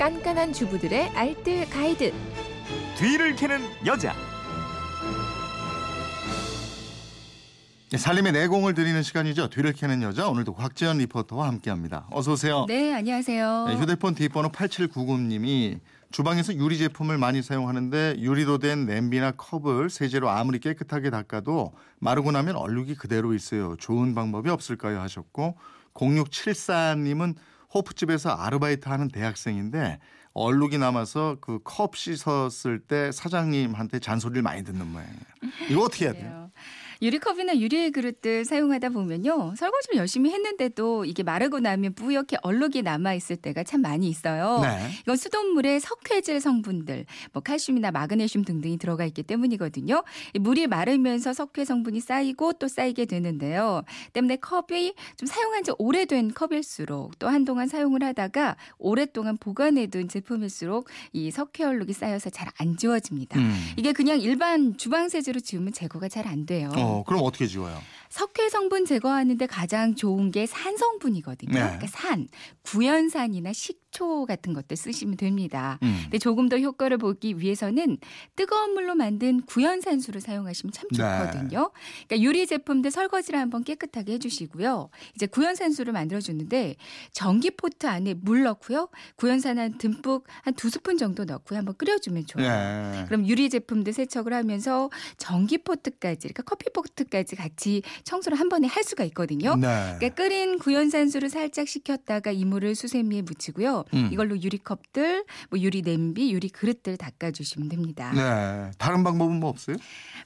깐깐한 주부들의 알뜰 가이드. 뒤를 캐는 여자. 네, 살림의 내공을 드리는 시간이죠. 뒤를 캐는 여자 오늘도 곽지연 리포터와 함께합니다. 어서 오세요. 네, 안녕하세요. 네, 휴대폰 뒷번호 8790님이 주방에서 유리 제품을 많이 사용하는데 유리로 된 냄비나 컵을 세제로 아무리 깨끗하게 닦아도 마르고 나면 얼룩이 그대로 있어요. 좋은 방법이 없을까요? 하셨고 0674님은 호프집에서 아르바이트 하는 대학생인데 얼룩이 남아서 그 컵 씻었을 때 사장님한테 잔소리를 많이 듣는 모양이에요. 이거 어떻게 해야 돼요? 유리컵이나 유리 그릇들 사용하다 보면요. 설거지를 열심히 했는데도 이게 마르고 나면 뿌옇게 얼룩이 남아 있을 때가 참 많이 있어요. 네. 이건 수돗물에 석회질 성분들, 뭐 칼슘이나 마그네슘 등등이 들어가 있기 때문이거든요. 이 물이 마르면서 석회 성분이 쌓이고 또 쌓이게 되는데요. 때문에 컵이 좀 사용한 지 오래된 컵일수록 또 한동안 사용을 하다가 오랫동안 보관해둔 제품일수록 이 석회 얼룩이 쌓여서 잘 안 지워집니다. 음. 이게 그냥 일반 주방 세제로 지우면 제거가 잘 안 돼요. 어, 그럼 어떻게 지워요? 석회 성분 제거하는데 가장 좋은 게 산 성분이거든요. 네. 그러니까 산, 구연산이나 식초 같은 것들 쓰시면 됩니다. 음. 근데 조금 더 효과를 보기 위해서는 뜨거운 물로 만든 구연산수를 사용하시면 참 네. 좋거든요. 그러니까 유리 제품들 설거지를 한번 깨끗하게 해주시고요. 이제 구연산수를 만들어주는데 전기 포트 안에 물 넣고요. 구연산 한 듬뿍 한 두 스푼 정도 넣고요. 한번 끓여주면 좋아요. 네. 그럼 유리 제품들 세척을 하면서 전기 포트까지, 그러니까 커피 포트까지 같이 청소를 한 번에 할 수가 있거든요. 네. 그러니까 끓인 구연산수를 살짝 식혔다가 이 물을 수세미에 묻히고요. 음. 이걸로 유리컵들, 뭐 유리 냄비, 유리 그릇들 닦아주시면 됩니다. 네. 다른 방법은 뭐 없어요?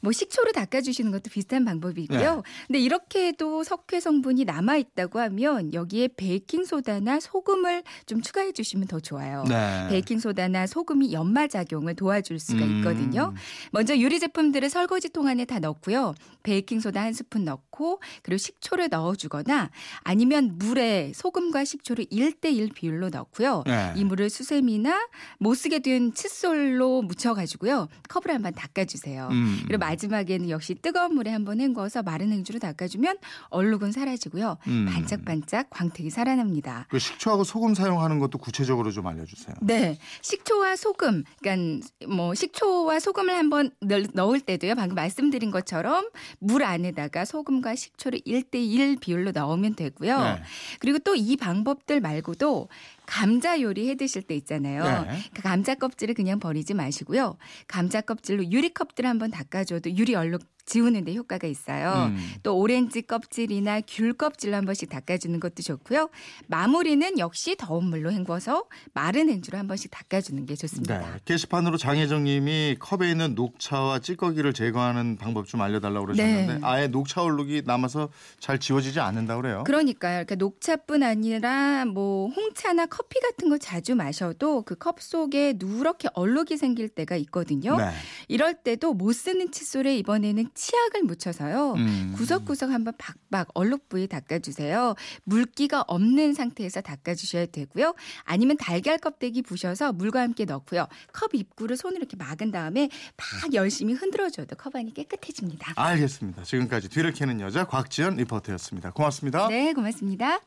뭐 식초로 닦아주시는 것도 비슷한 방법이고요. 네. 근데 이렇게 해도 석회 성분이 남아 있다고 하면 여기에 베이킹 소다나 소금을 좀 추가해 주시면 더 좋아요. 네. 베이킹 소다나 소금이 연마 작용을 도와줄 수가 음. 있거든요. 먼저 유리 제품들을 설거지통 안에 다 넣고요. 베이킹 소다 한 스푼 넣고 그리고 식초를 넣어주거나 아니면 물에 소금과 식초를 1대1 비율로 넣고요. 네. 이 물을 수세미나 못 쓰게 된 칫솔로 묻혀가지고요. 컵을 한번 닦아주세요. 음. 그리고 마지막에는 역시 뜨거운 물에 한번 헹궈서 마른 행주로 닦아주면 얼룩은 사라지고요. 음. 반짝반짝 광택이 살아납니다. 그 식초하고 소금 사용하는 것도 구체적으로 좀 알려주세요. 네, 식초와 소금, 그러니까 뭐 식초와 소금을 한번 넣- 넣을 때도요. 방금 말씀드린 것처럼 물 안에다가 소금과 식초를 1대1 비율로 넣으면 되고요. 네. 그리고 또 이 방법들 말고도 감자 요리 해 드실 때 있잖아요. 네. 그 감자 껍질을 그냥 버리지 마시고요. 감자 껍질로 유리 컵들 한번 닦아줘도 유리 얼룩 지우는 데 효과가 있어요. 음. 또 오렌지 껍질이나 귤 껍질로 한 번씩 닦아주는 것도 좋고요. 마무리는 역시 더운 물로 헹궈서 마른 행주로 한 번씩 닦아주는 게 좋습니다. 네. 게시판으로 장혜정님이 컵에 있는 녹차와 찌꺼기를 제거하는 방법 좀 알려달라고 그러셨는데 네. 아예 녹차 얼룩이 남아서 잘 지워지지 않는다 그래요. 그러니까요. 그러니까 녹차뿐 아니라 뭐 홍차나 커피 같은 거 자주 마셔도 그 컵 속에 누렇게 얼룩이 생길 때가 있거든요. 네. 이럴 때도 못 쓰는 칫솔에 이번에는 치약을 묻혀서요. 음. 구석구석 한번 박박 얼룩 부위 닦아주세요. 물기가 없는 상태에서 닦아주셔야 되고요. 아니면 달걀 껍데기 부셔서 물과 함께 넣고요. 컵 입구를 손으로 이렇게 막은 다음에 막 열심히 흔들어줘도 컵 안이 깨끗해집니다. 알겠습니다. 지금까지 뒤를 캐는 여자 곽지연 리포터였습니다. 고맙습니다. 네, 고맙습니다.